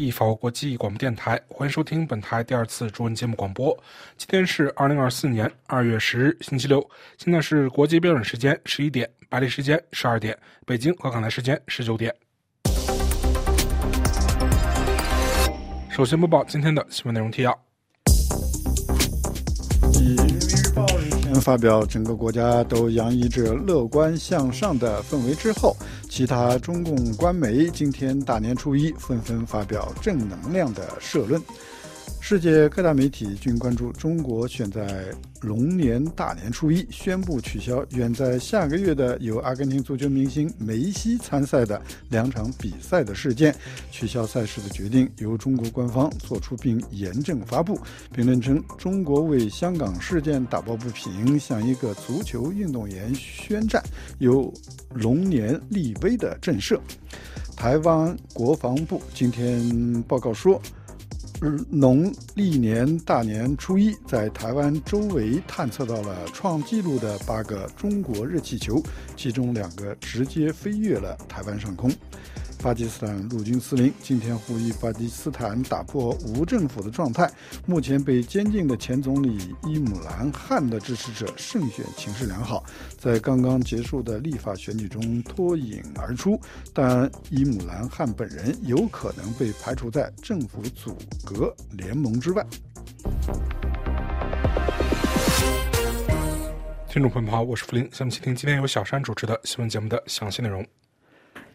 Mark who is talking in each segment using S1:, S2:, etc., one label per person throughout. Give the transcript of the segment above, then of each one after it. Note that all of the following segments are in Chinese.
S1: 意法国际广播电台，欢迎收听本台第二次中文节目广播。今天是二零二四年二月十日，星期六，现在是国际标准时间十一点，巴黎时间十二点，北京和港台时间十九点。首先播报今天的新闻内容提要。
S2: 发表整个国家都洋溢着乐观向上的氛围之后，其他中共官媒今天大年初一纷纷发表正能量的社论。世界各大媒体均关注中国选在龙年大年初一宣布取消远在下个月的由阿根廷足球明星梅西参赛的两场比赛的事件。取消赛事的决定由中国官方作出并严正发布。评论称，中国为香港事件打抱不平，向一个足球运动员宣战，有龙年立威的震慑。台湾国防部今天报告说。农历年大年初一，在台湾周围探测到了创纪录的八个中国热气球，其中两个直接飞越了台湾上空。巴基斯坦陆军司令今天呼吁巴基斯坦打破无政府的状态。目前被监禁的前总理伊姆兰汗的支持者胜选情势良好，在刚刚结束的立法选举中脱颖而出，但伊姆兰汗本人有可能被排除在政府组阁联盟之外。
S1: 听众朋友们好，我是福林，下面请听今天由小山主持的新闻节目的详细内容。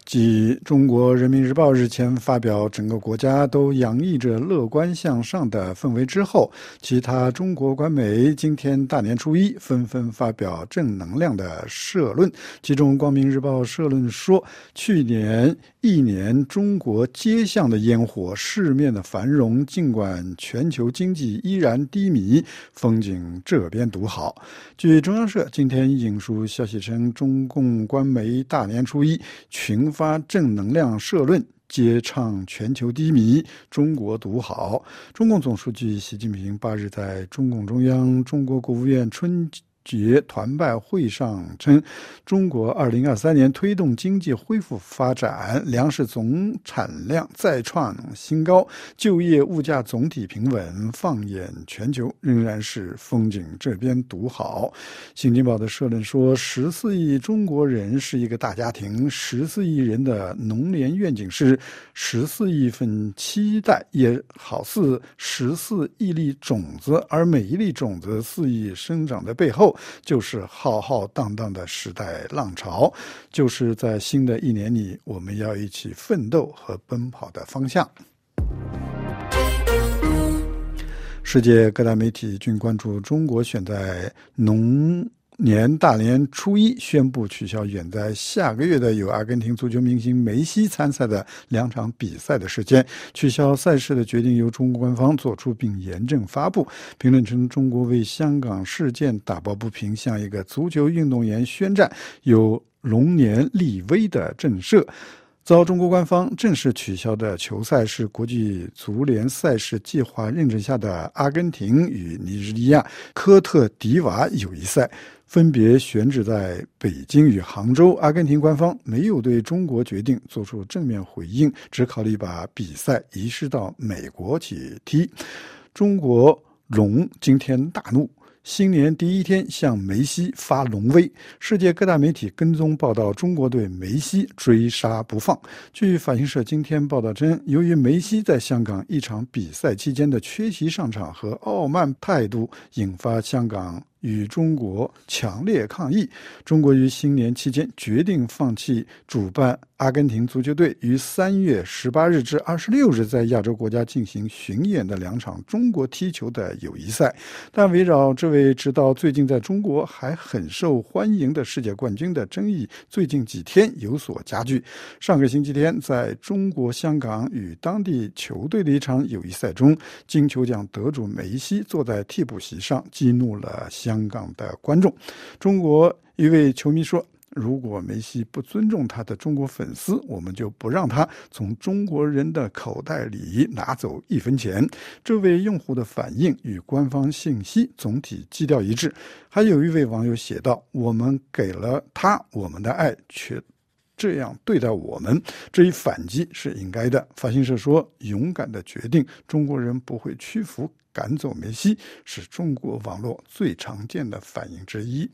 S2: 继中国人民日报日前发表整个国家都洋溢着乐观向上的氛围之后，其他中国官媒今天大年初一纷纷发表正能量的社论。其中，《光明日报》社论说：“去年一年，中国街巷的烟火，市面的繁荣，尽管全球经济依然低迷，风景这边独好。”据中央社今天引述消息称，中共官媒大年初一群。发正能量社论，皆唱全球低迷，中国独好。中共总书记习近平八日在中共中央、中国国务院春节团拜会上称，中国二零二三年推动经济恢复发展，粮食总产量再创新高，就业物价总体平稳。放眼全球，仍然是风景这边独好。《新京报》的社论说，十四亿中国人是一个大家庭，十四亿人的农联愿景是十四亿份期待，也好似十四亿粒种子，而每一粒种子肆意生长的背后。就是浩浩荡荡的时代浪潮，就是在新的一年里，我们要一起奋斗和奔跑的方向。世界各大媒体均关注中国选在农。年大年初一宣布取消远在下个月的有阿根廷足球明星梅西参赛的两场比赛的时间，取消赛事的决定由中国官方做出并严正发布。评论称，中国为香港事件打抱不平，向一个足球运动员宣战，有龙年立威的震慑。遭中国官方正式取消的球赛是国际足联赛事计划认证下的阿根廷与尼日利亚科特迪瓦友谊赛。分别选址在北京与杭州。阿根廷官方没有对中国决定做出正面回应，只考虑把比赛移师到美国去踢。中国龙今天大怒。新年第一天向梅西发龙威，世界各大媒体跟踪报道中国队梅西追杀不放。据法新社今天报道称，由于梅西在香港一场比赛期间的缺席上场和傲慢态度，引发香港。与中国强烈抗议。中国于新年期间决定放弃主办阿根廷足球队于三月十八日至二十六日在亚洲国家进行巡演的两场中国踢球的友谊赛。但围绕这位直到最近在中国还很受欢迎的世界冠军的争议，最近几天有所加剧。上个星期天，在中国香港与当地球队的一场友谊赛中，金球奖得主梅西坐在替补席上，激怒了香。香港的观众，中国一位球迷说：“如果梅西不尊重他的中国粉丝，我们就不让他从中国人的口袋里拿走一分钱。”这位用户的反应与官方信息总体基调一致。还有一位网友写道：“我们给了他我们的爱，却这样对待我们，这一反击是应该的。法新社说，勇敢的决定，中国人不会屈服，赶走梅西，是中国网络最常见的反应之一。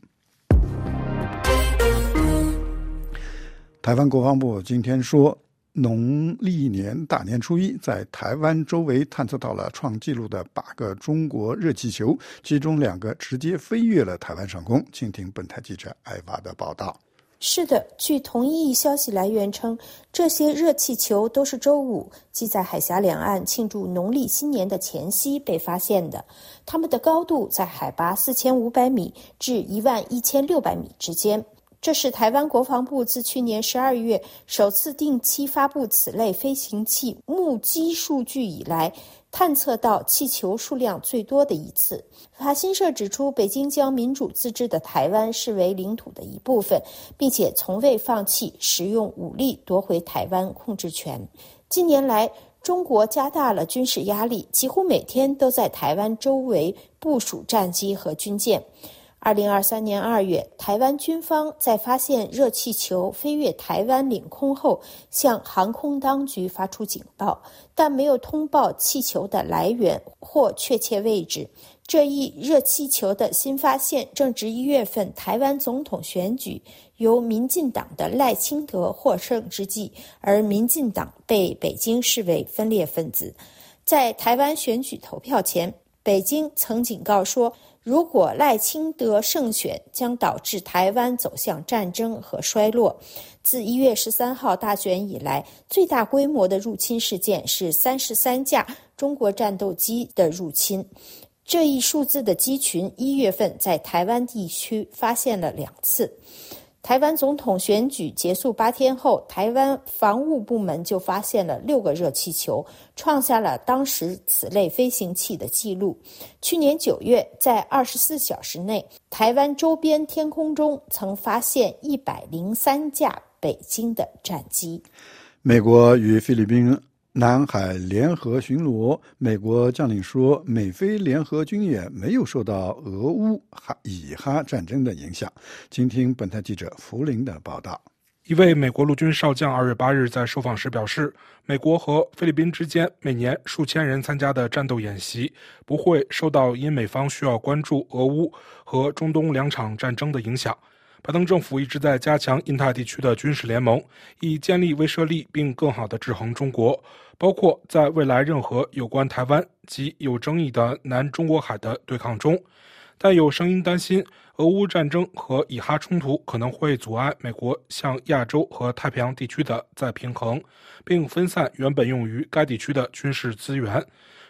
S2: 台湾国防部今天说，农历年大年初一，在台湾周围探测到了创纪录的八个中国热气球，其中两个直接飞越了台湾上空。请听本台记者艾娃的报道。
S3: 是的，据同一消息来源称，这些热气球都是周五，即在海峡两岸庆祝农历新年的前夕被发现的。它们的高度在海拔四千五百米至一万一千六百米之间。这是台湾国防部自去年十二月首次定期发布此类飞行器目击数据以来，探测到气球数量最多的一次。法新社指出，北京将民主自治的台湾视为领土的一部分，并且从未放弃使用武力夺回台湾控制权。近年来，中国加大了军事压力，几乎每天都在台湾周围部署战机和军舰。二零二三年二月，台湾军方在发现热气球飞越台湾领空后，向航空当局发出警报，但没有通报气球的来源或确切位置。这一热气球的新发现正值一月份台湾总统选举由民进党的赖清德获胜之际，而民进党被北京视为分裂分子。在台湾选举投票前，北京曾警告说，如果赖清德胜选，将导致台湾走向战争和衰落。自一月十三号大选以来，最大规模的入侵事件是三十三架中国战斗机的入侵。这一数字的机群，一月份在台湾地区发现了两次。台湾总统选举结束八天后，台湾防务部门就发现了六个热气球，创下了当时此类飞行器的记录。去年九月，在二十四小时内，台湾周边天空中曾发现一百零三架北京的战机。
S2: 美国与菲律宾。南海联合巡逻，美国将领说，美菲联合军演没有受到俄乌哈以哈战争的影响。请听本台记者福林的报道。
S1: 一位美国陆军少将二月八日在受访时表示，美国和菲律宾之间每年数千人参加的战斗演习不会受到因美方需要关注俄乌和中东两场战争的影响。拜登政府一直在加强印太地区的军事联盟，以建立威慑力，并更好地制衡中国，包括在未来任何有关台湾及有争议的南中国海的对抗中。但有声音担心，俄乌战争和以哈冲突可能会阻碍美国向亚洲和太平洋地区的再平衡，并分散原本用于该地区的军事资源。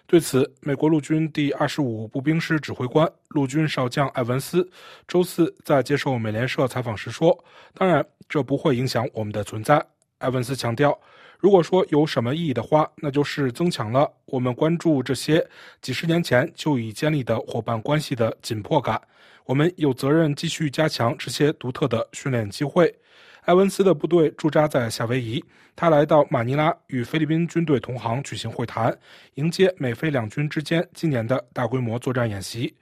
S1: 对此，美国陆军第二十五步兵师指挥官陆军少将艾文斯周四在接受美联社采访时说：“当然，这不会影响我们的存在。”艾文斯强调：“如果说有什么意义的话，那就是增强了我们关注这些几十年前就已建立的伙伴关系的紧迫感。我们有责任继续加强这些独特的训练机会。”埃文斯的部队驻扎在夏威夷，他来到马尼拉与菲律宾军队同行举行会谈，迎接美菲两军之间今年的大规模作战演习。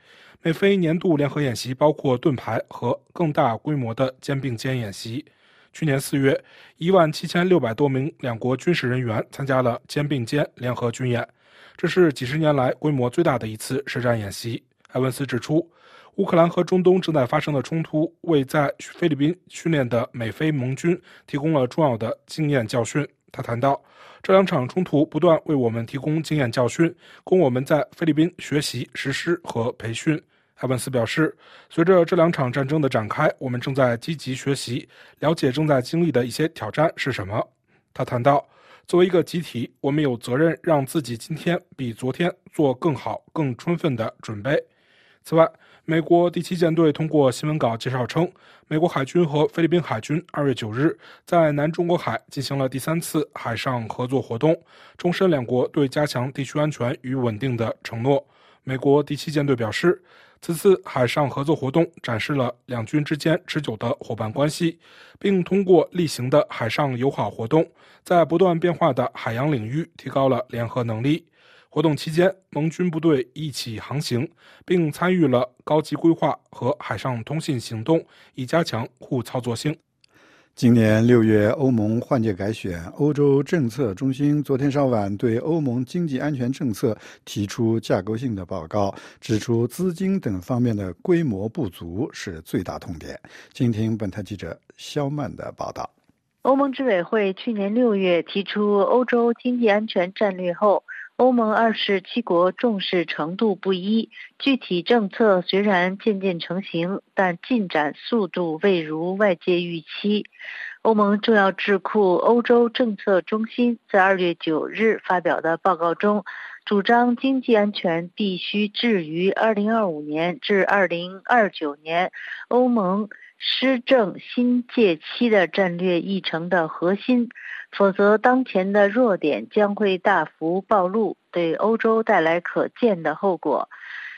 S1: 美菲年度联合演习包括盾牌和更大规模的肩并肩演习。去年四月，一万七千六百多名两国军事人员参加了肩并肩联合军演，这是几十年来规模最大的一次实战演习。埃文斯指出，乌克兰和中东正在发生的冲突，为在菲律宾训练的美菲盟军提供了重要的经验教训。他谈到，这两场冲突不断为我们提供经验教训，供我们在菲律宾学习、实施和培训。埃文斯表示，随着这两场战争的展开，我们正在积极学习，了解正在经历的一些挑战是什么。他谈到，作为一个集体，我们有责任让自己今天比昨天做更好、更充分的准备。此外，美国第七舰队通过新闻稿介绍称，美国海军和菲律宾海军二月九日在南中国海进行了第三次海上合作活动，重申两国对加强地区安全与稳定的承诺。美国第七舰队表示，此次海上合作活动展示了两军之间持久的伙伴关系，并通过例行的海上友好活动，在不断变化的海洋领域提高了联合能力。活动期间，盟军部队一起航行，并参与了高级规划和海上通信行动，以加强互操作性。
S2: 今年六月，欧盟换届改选，欧洲政策中心昨天稍晚对欧盟经济安全政策提出架构性的报告，指出资金等方面的规模不足是最大痛点。请听本台记者肖曼的报道。
S4: 欧盟执委会去年六月提出欧洲经济安全战略后，欧盟二十七国重视程度不一，具体政策虽然渐渐成型，但进展速度未如外界预期。欧盟重要智库欧洲政策中心在二月九日发表的报告中，主张经济安全必须置于二零二五年至二零二九年欧盟施政新届期的战略议程的核心，否则当前的弱点将会大幅暴露，对欧洲带来可见的后果。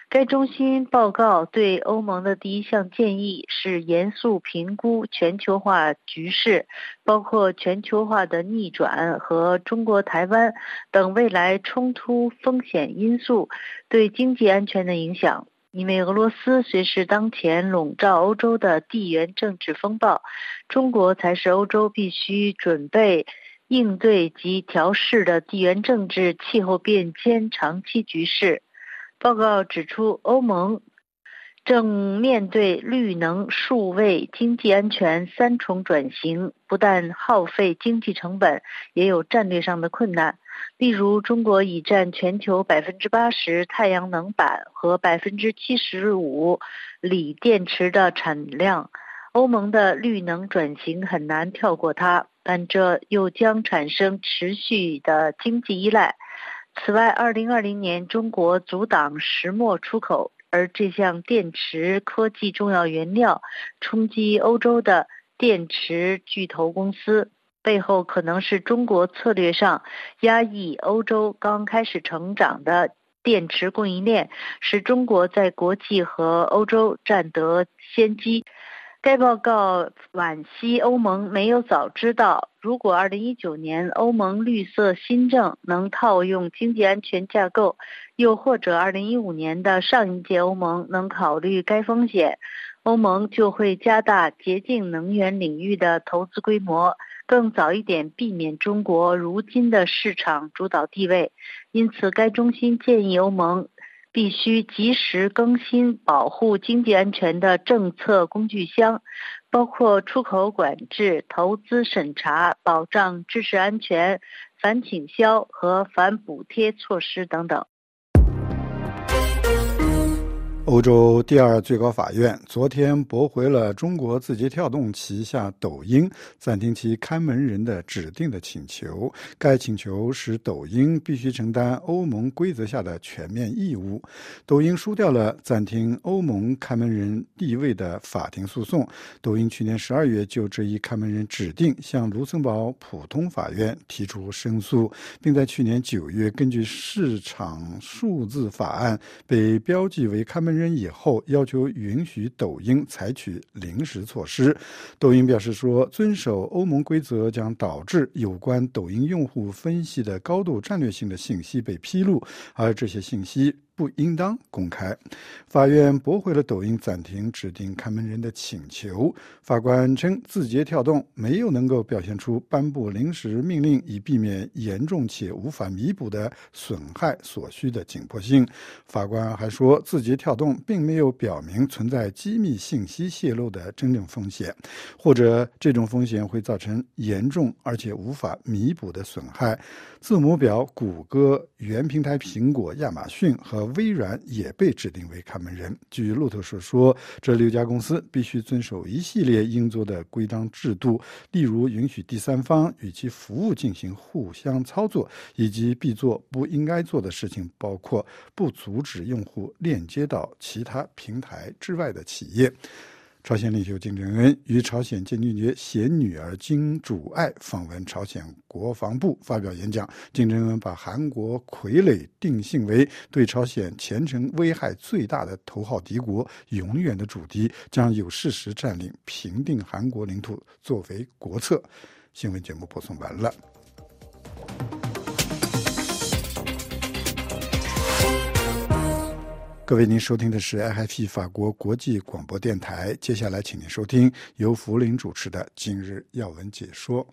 S4: 该中心报告对欧盟的第一项建议是严肃评估全球化局势，包括全球化的逆转和中国台湾等未来冲突风险因素对经济安全的影响。因为俄罗斯虽是当前笼罩欧洲的地缘政治风暴，中国才是欧洲必须准备应对及调试的地缘政治气候变迁长期局势。报告指出，欧盟正面对绿能、数位、经济安全三重转型，不但耗费经济成本，也有战略上的困难。例如，中国已占全球百分之八十太阳能板和百分之七十五锂电池的产量，欧盟的绿能转型很难跳过它，但这又将产生持续的经济依赖。此外，二零二零年中国阻挡石墨出口，而这项电池科技重要原料冲击欧洲的电池巨头公司，背后可能是中国策略上压抑欧洲刚开始成长的电池供应链，使中国在国际和欧洲占得先机。该报告惋惜欧盟没有早知道，如果2019年欧盟绿色新政能套用经济安全架构，又或者2015年的上一届欧盟能考虑该风险，欧盟就会加大洁净能源领域的投资规模，更早一点避免中国如今的市场主导地位。因此，该中心建议欧盟。必须及时更新保护经济安全的政策工具箱，包括出口管制、投资审查、保障知识安全、反倾销和反补贴措施等等。
S2: 欧洲第二最高法院昨天驳回了中国字节跳动旗下抖音暂停其看门人的指定的请求。该请求使抖音必须承担欧盟规则下的全面义务。抖音输掉了暂停欧盟看门人地位的法庭诉讼。抖音去年十二月就这一看门人指定向卢森堡普通法院提出申诉，并在去年九月根据市场数字法案被标记为看门人以后要求允许抖音采取临时措施。抖音表示说，遵守欧盟规则将导致有关抖音用户分析的高度战略性的信息被披露，而这些信息。不应当公开。法院驳回了抖音暂停指定看门人的请求。法官称，字节跳动没有能够表现出颁布临时命令以避免严重且无法弥补的损害所需的紧迫性。法官还说，字节跳动并没有表明存在机密信息泄露的真正风险，或者这种风险会造成严重而且无法弥补的损害。字母表、谷歌、原平台苹果、亚马逊和微软也被指定为看门人。据路透社说，这六家公司必须遵守一系列应做的规章制度，例如允许第三方与其服务进行互相操作，以及必做不应该做的事情，包括不阻止用户链接到其他平台之外的企业。朝鲜领袖金正恩与朝鲜建军节携女儿金主爱访问朝鲜国防部发表演讲。金正恩把韩国傀儡定性为对朝鲜前程危害最大的头号敌国，永远的主敌将有事实占领平定韩国领土作为国策。新闻节目播送完了。各位，您收听的是 RFI 法国国际广播电台。接下来，请您收听由福林主持的《今日要闻解说》。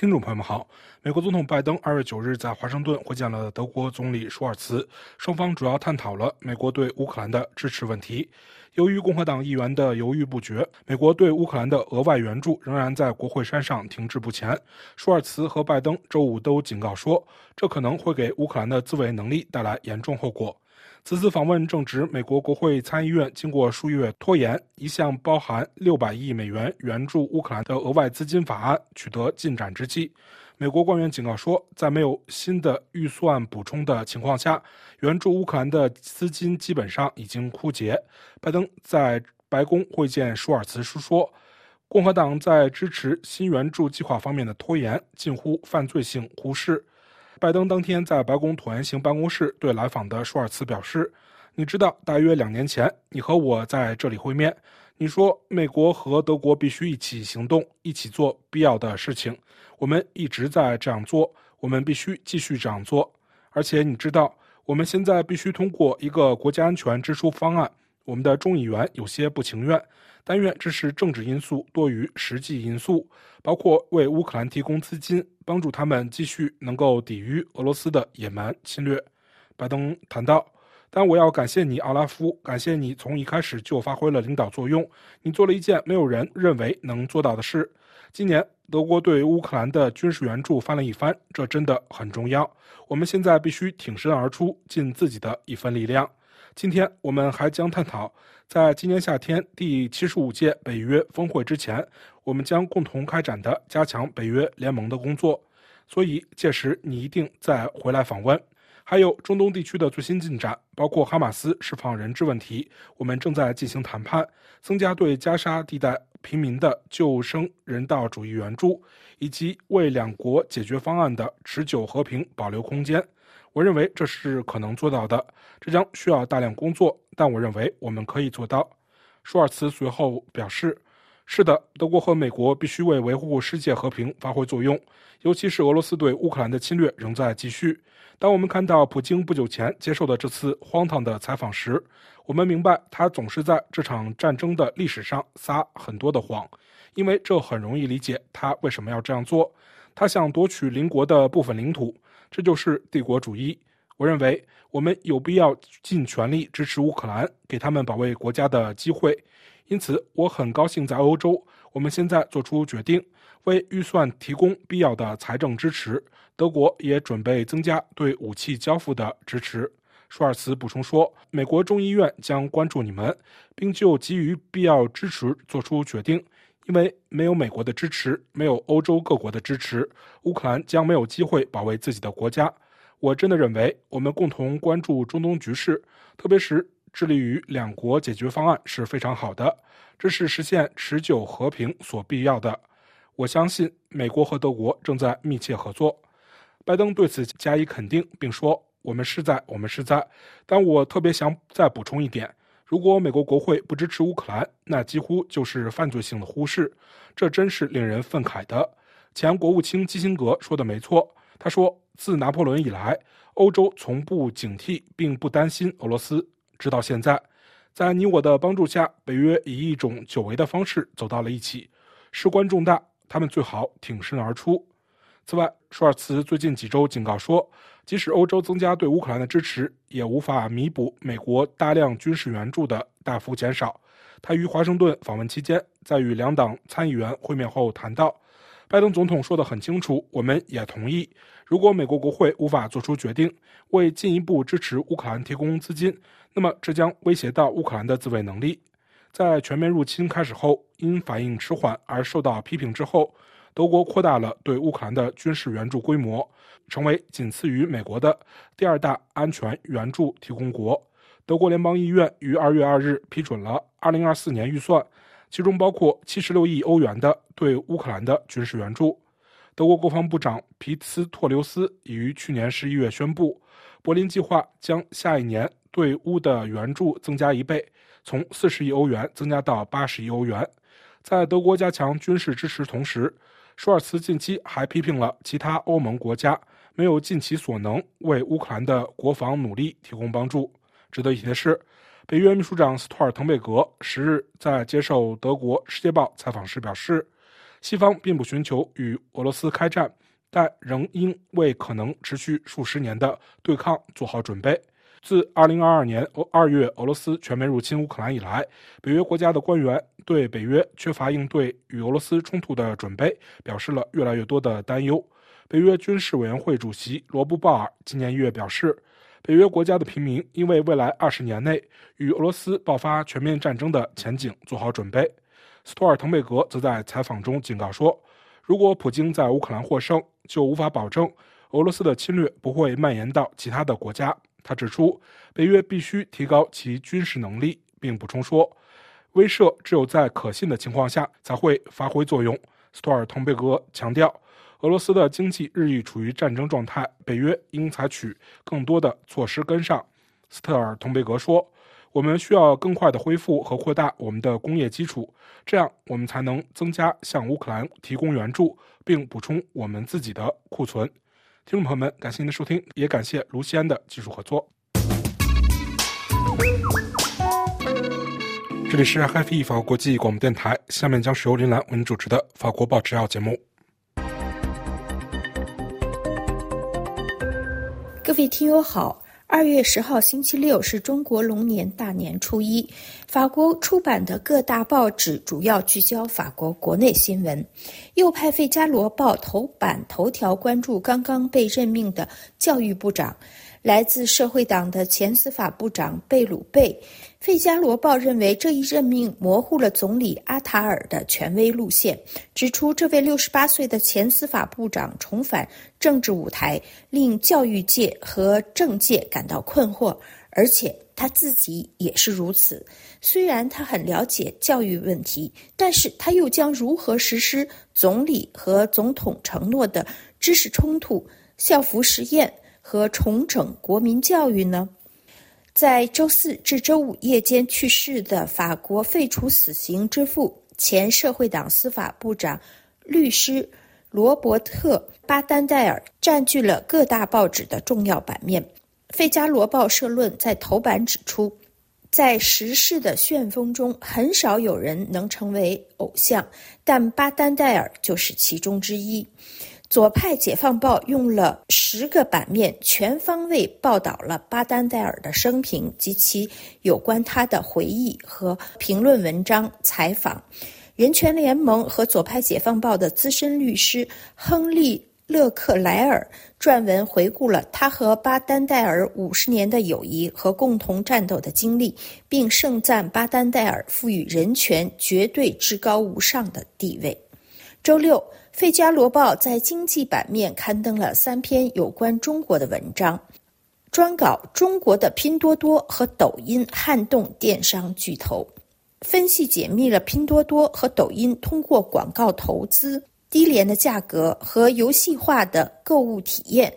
S1: 听众朋友们好，美国总统拜登二月九日在华盛顿会见了德国总理舒尔茨，双方主要探讨了美国对乌克兰的支持问题。由于共和党议员的犹豫不决，美国对乌克兰的额外援助仍然在国会山上停滞不前。舒尔茨和拜登周五都警告说，这可能会给乌克兰的自卫能力带来严重后果。此次访问正值美国国会参议院经过数月拖延，一项包含六百亿美元援助乌克兰的额外资金法案取得进展之际。美国官员警告说，在没有新的预算补充的情况下，援助乌克兰的资金基本上已经枯竭。拜登在白宫会见舒尔茨时说，共和党在支持新援助计划方面的拖延近乎犯罪性忽视。拜登当天在白宫椭圆形办公室对来访的舒尔茨表示：“你知道，大约两年前，你和我在这里会面。你说，美国和德国必须一起行动，一起做必要的事情。我们一直在这样做，我们必须继续这样做。而且，你知道，我们现在必须通过一个国家安全支出方案。我们的众议员有些不情愿。”但愿这是政治因素多于实际因素，包括为乌克兰提供资金，帮助他们继续能够抵御俄罗斯的野蛮侵略。拜登谈到，但我要感谢你，奥拉夫，感谢你从一开始就发挥了领导作用。你做了一件没有人认为能做到的事。今年德国对乌克兰的军事援助翻了一番，这真的很重要。我们现在必须挺身而出，尽自己的一份力量。今天我们还将探讨，在今年夏天第七十五届北约峰会之前，我们将共同开展的加强北约联盟的工作。所以届时你一定再回来访问。还有中东地区的最新进展，包括哈马斯释放人质问题，我们正在进行谈判，增加对加沙地带平民的救生人道主义援助，以及为两国解决方案的持久和平保留空间。我认为这是可能做到的，这将需要大量工作，但我认为我们可以做到。舒尔茨随后表示：“是的，德国和美国必须为维护世界和平发挥作用，尤其是俄罗斯对乌克兰的侵略仍在继续。当我们看到普京不久前接受的这次荒唐的采访时，我们明白他总是在这场战争的历史上撒很多的谎，因为这很容易理解他为什么要这样做。他想夺取邻国的部分领土。”这就是帝国主义。我认为我们有必要尽全力支持乌克兰，给他们保卫国家的机会。因此，我很高兴在欧洲，我们现在做出决定，为预算提供必要的财政支持。德国也准备增加对武器交付的支持。舒尔茨补充说：“美国众议院将关注你们，并就给予必要支持做出决定。”因为没有美国的支持，没有欧洲各国的支持，乌克兰将没有机会保卫自己的国家。我真的认为，我们共同关注中东局势，特别是致力于两国解决方案是非常好的，这是实现持久和平所必要的。我相信美国和德国正在密切合作。拜登对此加以肯定，并说：“我们是在，我们是在。”但我特别想再补充一点。如果美国国会不支持乌克兰，那几乎就是犯罪性的忽视，这真是令人愤慨的。前国务卿基辛格说的没错，他说，自拿破仑以来，欧洲从不警惕并不担心俄罗斯，直到现在，在你我的帮助下，北约以一种久违的方式走到了一起，事关重大，他们最好挺身而出。此外，舒尔茨最近几周警告说，即使欧洲增加对乌克兰的支持，也无法弥补美国大量军事援助的大幅减少。他于华盛顿访问期间，在与两党参议员会面后谈到，拜登总统说得很清楚，我们也同意，如果美国国会无法做出决定，为进一步支持乌克兰提供资金，那么这将威胁到乌克兰的自卫能力。在全面入侵开始后，因反应迟缓而受到批评之后，德国扩大了对乌克兰的军事援助规模，成为仅次于美国的第二大安全援助提供国。德国联邦议院于二月二日批准了二零二四年预算，其中包括七十六亿欧元的对乌克兰的军事援助。德国国防部长皮斯托留斯已于去年十一月宣布，柏林计划将下一年对乌的援助增加一倍，从四十亿欧元增加到八十亿欧元。在德国加强军事支持同时，舒尔茨近期还批评了其他欧盟国家，没有尽其所能为乌克兰的国防努力提供帮助。值得一提的是，北约秘书长斯托尔滕贝格十日在接受德国《世界报》采访时表示，西方并不寻求与俄罗斯开战，但仍应为可能持续数十年的对抗做好准备。自2022年2月俄罗斯全面入侵乌克兰以来，北约国家的官员对北约缺乏应对与俄罗斯冲突的准备表示了越来越多的担忧。北约军事委员会主席罗布鲍尔今年一月表示，北约国家的平民因为未来二十年内与俄罗斯爆发全面战争的前景做好准备。斯托尔滕贝格则在采访中警告说，如果普京在乌克兰获胜，就无法保证俄罗斯的侵略不会蔓延到其他的国家。他指出，北约必须提高其军事能力，并补充说，威慑只有在可信的情况下才会发挥作用。斯托尔滕贝格强调，俄罗斯的经济日益处于战争状态，北约应采取更多的措施跟上。斯特尔滕贝格说，我们需要更快地恢复和扩大我们的工业基础，这样我们才能增加向乌克兰提供援助，并补充我们自己的库存。听众朋友们，感谢您的收听，也感谢卢西安的技术合作。这里是嗨法国国际广播电台，下面将是由林兰为您主持的法国报纸要节目。
S3: 各位听友好。二月十号星期六是中国龙年大年初一，法国出版的各大报纸主要聚焦法国国内新闻。右派《费加罗报》头版头条关注刚刚被任命的教育部长。来自社会党的前司法部长贝鲁贝，《费加罗报》认为这一任命模糊了总理阿塔尔的权威路线，指出这位六十八岁的前司法部长重返政治舞台，令教育界和政界感到困惑，而且他自己也是如此。虽然他很了解教育问题，但是他又将如何实施总理和总统承诺的知识冲突、校服实验和重整国民教育呢？在周四至周五夜间去世的法国废除死刑之父、前社会党司法部长、律师罗伯特·巴丹戴尔占据了各大报纸的重要版面。《费加罗报》社论在头版指出，在时事的旋风中，很少有人能成为偶像，但巴丹戴尔就是其中之一。左派《解放报》用了十个版面，全方位报道了巴丹戴尔的生平及其有关他的回忆和评论文章、采访。人权联盟和左派《解放报》的资深律师亨利·勒克莱尔撰文回顾了他和巴丹戴尔五十年的友谊和共同战斗的经历，并盛赞巴丹戴尔赋予人权绝对至高无上的地位。周六。《费加罗报》在经济版面刊登了三篇有关中国的文章，专稿中国的拼多多和抖音撼动电商巨头，分析解密了拼多多和抖音通过广告投资、低廉的价格和游戏化的购物体验，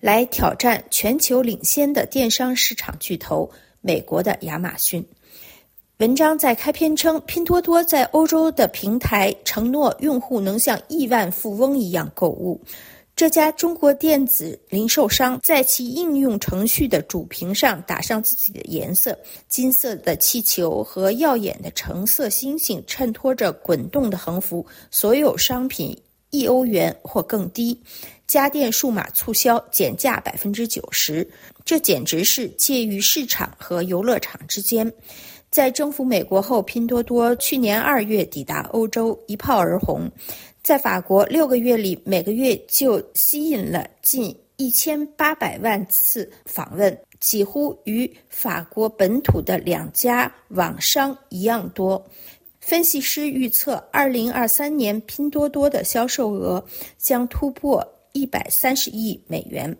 S3: 来挑战全球领先的电商市场巨头美国的亚马逊。文章在开篇称，拼多多在欧洲的平台承诺用户能像亿万富翁一样购物。这家中国电子零售商在其应用程序的主屏上打上自己的颜色，金色的气球和耀眼的橙色星星衬托着滚动的横幅。所有商品一欧元或更低，家电数码促销减价百分之九十。这简直是介于市场和游乐场之间。在征服美国后，拼多多去年二月抵达欧洲，一炮而红。在法国六个月里，每个月就吸引了近一千八百万次访问，几乎与法国本土的两家网商一样多。分析师预测，二零二三年拼多多的销售额将突破一百三十亿美元。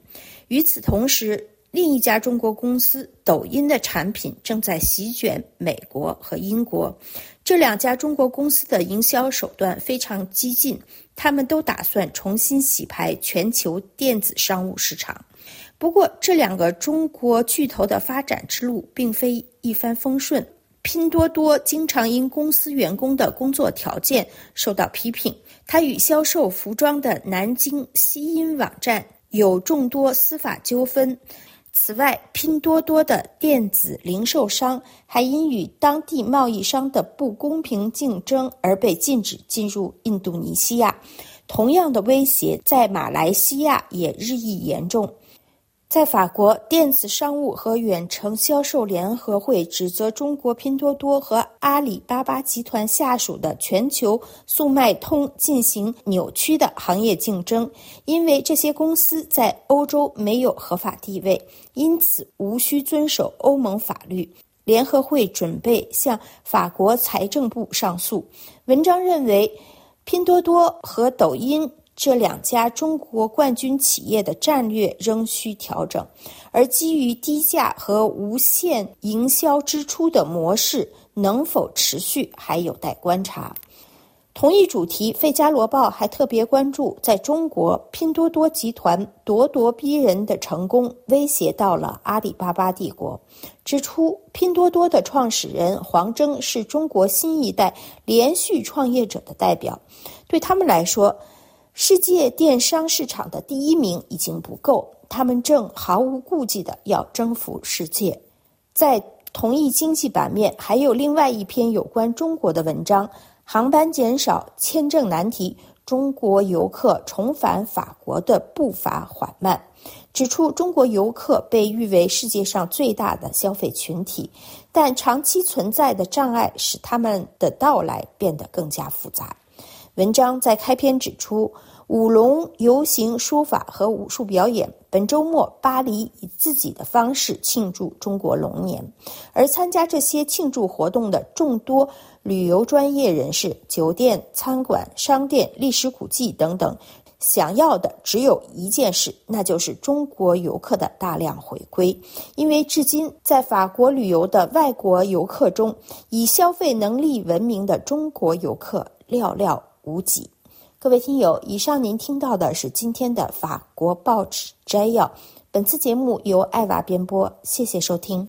S3: 与此同时，另一家中国公司抖音的产品正在席卷美国和英国，这两家中国公司的营销手段非常激进，他们都打算重新洗牌全球电子商务市场。不过，这两个中国巨头的发展之路并非一帆风顺，拼多多经常因公司员工的工作条件受到批评，它与销售服装的南京西音网站。有众多司法纠纷。此外，拼多多的电子零售商还因与当地贸易商的不公平竞争而被禁止进入印度尼西亚。同样的威胁在马来西亚也日益严重。在法国，电子商务和远程销售联合会指责中国拼多多和阿里巴巴集团下属的全球速卖通进行扭曲的行业竞争，因为这些公司在欧洲没有合法地位，因此无需遵守欧盟法律。联合会准备向法国财政部上诉。文章认为，拼多多和抖音。这两家中国冠军企业的战略仍需调整，而基于低价和无限营销支出的模式能否持续，还有待观察。同一主题，《费加罗报》还特别关注，在中国，拼多多集团咄咄逼人的成功威胁到了阿里巴巴帝国，指出拼多多的创始人黄峥是中国新一代连续创业者的代表，对他们来说。世界电商市场的第一名已经不够，他们正毫无顾忌地要征服世界。在同一经济版面，还有另外一篇有关中国的文章：航班减少，签证难题，中国游客重返法国的步伐缓慢。指出中国游客被誉为世界上最大的消费群体，但长期存在的障碍使他们的到来变得更加复杂。文章在开篇指出，舞龙游行、书法和武术表演。本周末，巴黎以自己的方式庆祝中国龙年，而参加这些庆祝活动的众多旅游专业人士、酒店、餐馆、商店、历史古迹等等，想要的只有一件事，那就是中国游客的大量回归。因为至今，在法国旅游的外国游客中，以消费能力闻名的中国游客寥寥无几，各位听友，以上您听到的是今天的法国报纸摘要。本次节目由艾娃编播，谢谢收听。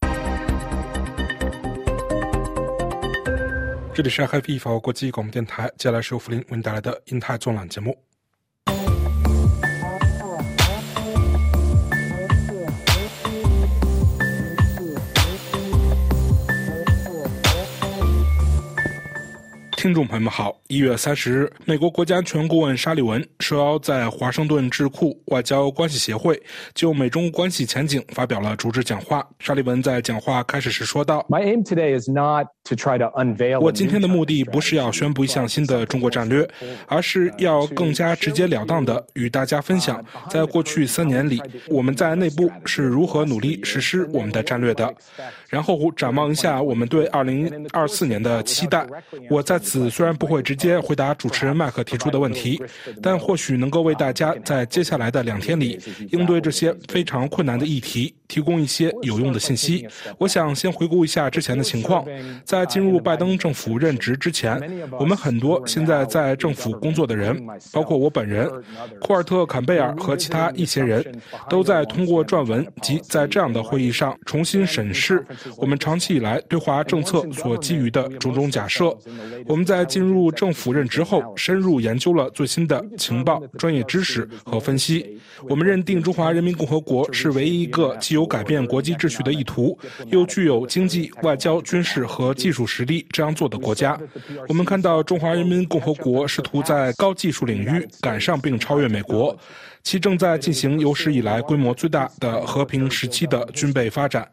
S1: 这里是 Happy 法国国际广播电台，接下来是由福林为您带来的英泰纵览节目。听众朋友们好，一月三十日，美国国家安全顾问沙利文受邀在华盛顿智库外交关系协会就美中关系前景发表了主旨讲话。沙利文在讲话开始时说道：“My aim today is not to try to unveil。我今天的目的不是要宣布一项新的中国战略，而是要更加直截了当的与大家分享，在过去三年里，我们在内部是如何努力实施我们的战略的，然后展望一下我们对二零二四年的期待。我在。”虽然不会直接回答主持人麦克提出的问题，但或许能够为大家在接下来的两天里应对这些非常困难的议题提供一些有用的信息。我想先回顾一下之前的情况。在进入拜登政府任职之前，我们很多现在在政府工作的人，包括我本人、库尔特·坎贝尔和其他一些人，都在通过撰文及在这样的会议上重新审视我们长期以来对华政策所基于的种种假设。我我们在进入政府任职后，深入研究了最新的情报、专业知识和分析。我们认定中华人民共和国是唯一一个既有改变国际秩序的意图，又具有经济、外交、军事和技术实力这样做的国家。我们看到中华人民共和国试图在高技术领域赶上并超越美国。其正在进行有史以来规模最大的和平时期的军备发展，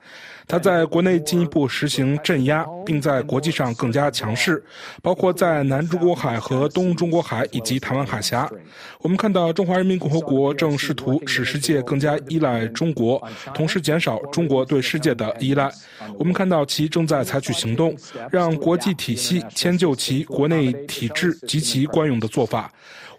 S1: 它在国内进一步实行镇压，并在国际上更加强势，包括在南中国海和东中国海以及台湾海峡。我们看到中华人民共和国正试图使世界更加依赖中国，同时减少中国对世界的依赖。我们看到其正在采取行动，让国际体系迁就其国内体制及其惯用的做法。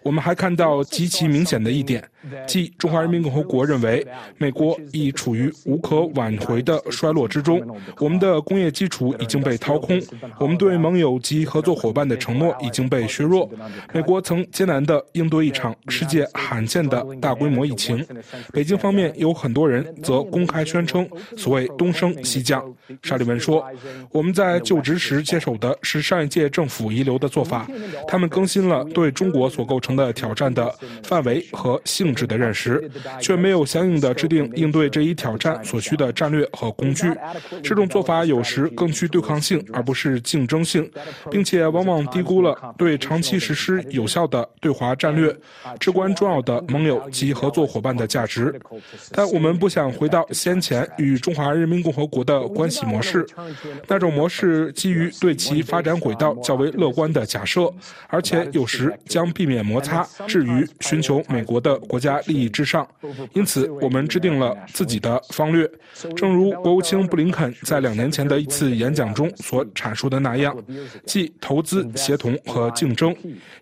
S1: 我们还看到极其明显的一点，即中华人民共和国认为美国已处于无可挽回的衰落之中，我们的工业基础已经被掏空，我们对盟友及合作伙伴的承诺已经被削弱。美国曾艰难地应对一场世界罕见的大规模疫情，北京方面有很多人则公开宣称所谓东升西降。沙利文说：“我们在就职时接手的是上一届政府遗留的做法，他们更新了对中国所构成的挑战的范围和性制的认识，却没有相应的制定应对这一挑战所需的战略和工具。这种做法有时更具对抗性，而不是竞争性，并且往往低估了对长期实施有效的对华战略至关重要的盟友及合作伙伴的价值。但我们不想回到先前与中华人民共和国的关系模式，那种模式基于对其发展轨道较为乐观的假设，而且有时将避免摩擦置于寻求美国的国家利益之上。因此，我们制定了自己的方略，正如国务卿布林肯在两年前的一次演讲中所阐述的那样，即投资、协同和竞争，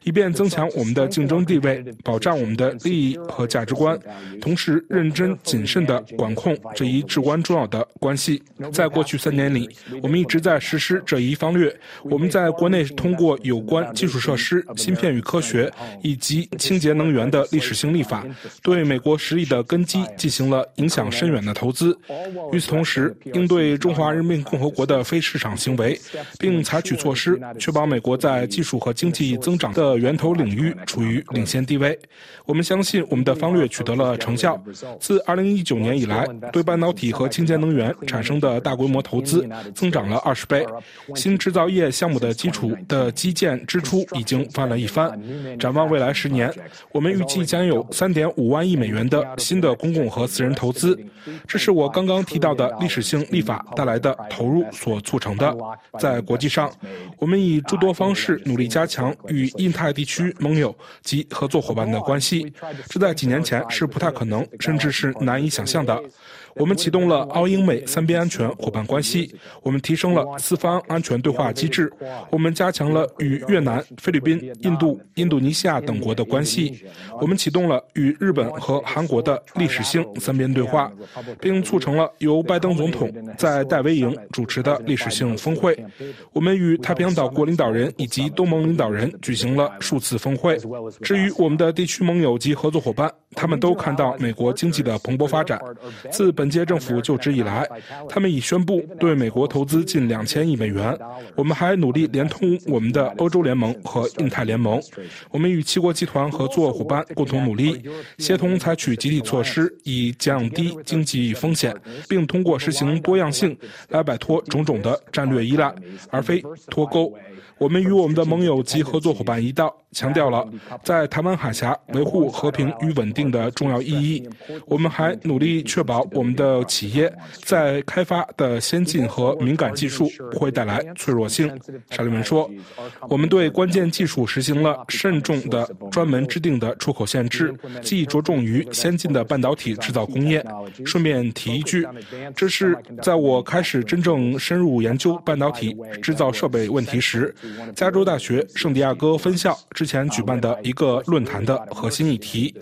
S1: 以便增强我们的竞争地位，保障我们的利益和价值观，同时认真谨慎地管控这一至关重要的关系。在过去三年里，我们一直在实施这一方略。我们在国内通过有关基础设施、芯片与科学以及清洁能源的历史性立法，对美国实力的根基进行了影响深远的投资。与此同时，应对中华人民共和国的非市场行为，并采取措施，确保美国在技术和经济增长的源头领域处于领先地位。我们相信我们的方略取得了成效。自2019年以来，对半导体和清洁能源产生的大规模投资增长了二十倍。新制造业项目的基础的基建支出已经翻了一番。展望未来十年，我们预计将有三点五万亿美元的新的公共和私人投资。这是我刚刚提到的历史性立法带来的投入所促成的。在国际上，我们以诸多方式努力加强与印太地区盟友及合作伙伴的关系。这在几年前是不太可能，甚至是难以想象的。我们启动了澳英美三边安全伙伴关系，我们提升了四方安全对话机制，我们加强了与越南、菲律宾、印度、印度尼西亚等国的关系，我们启动了与日本和韩国的历史性三边对话，并促成了由拜登总统在戴维营主持的历史性峰会。我们与太平洋岛国领导人以及东盟领导人举行了数次峰会。至于我们的地区盟友及合作伙伴，他们都看到美国经济的蓬勃发展。自本本届政府就职以来，他们已宣布对美国投资近两千亿美元。我们还努力连通我们的欧洲联盟和印太联盟。我们与七国集团合作伙伴共同努力，协同采取集体措施，以降低经济风险，并通过实行多样性来摆脱种种的战略依赖，而非脱钩。我们与我们的盟友及合作伙伴一道，强调了在台湾海峡维护和平与稳定的重要意义。我们还努力确保我们的企业在开发的先进和敏感技术不会带来脆弱性。沙利文说：“我们对关键技术实行了慎重的专门制定的出口限制，既着重于先进的半导体制造工业。顺便提一句，这是在我开始真正深入研究半导体制造设备问题时。”加州大学圣地亚哥分校之前举办的一个论坛的核心议题：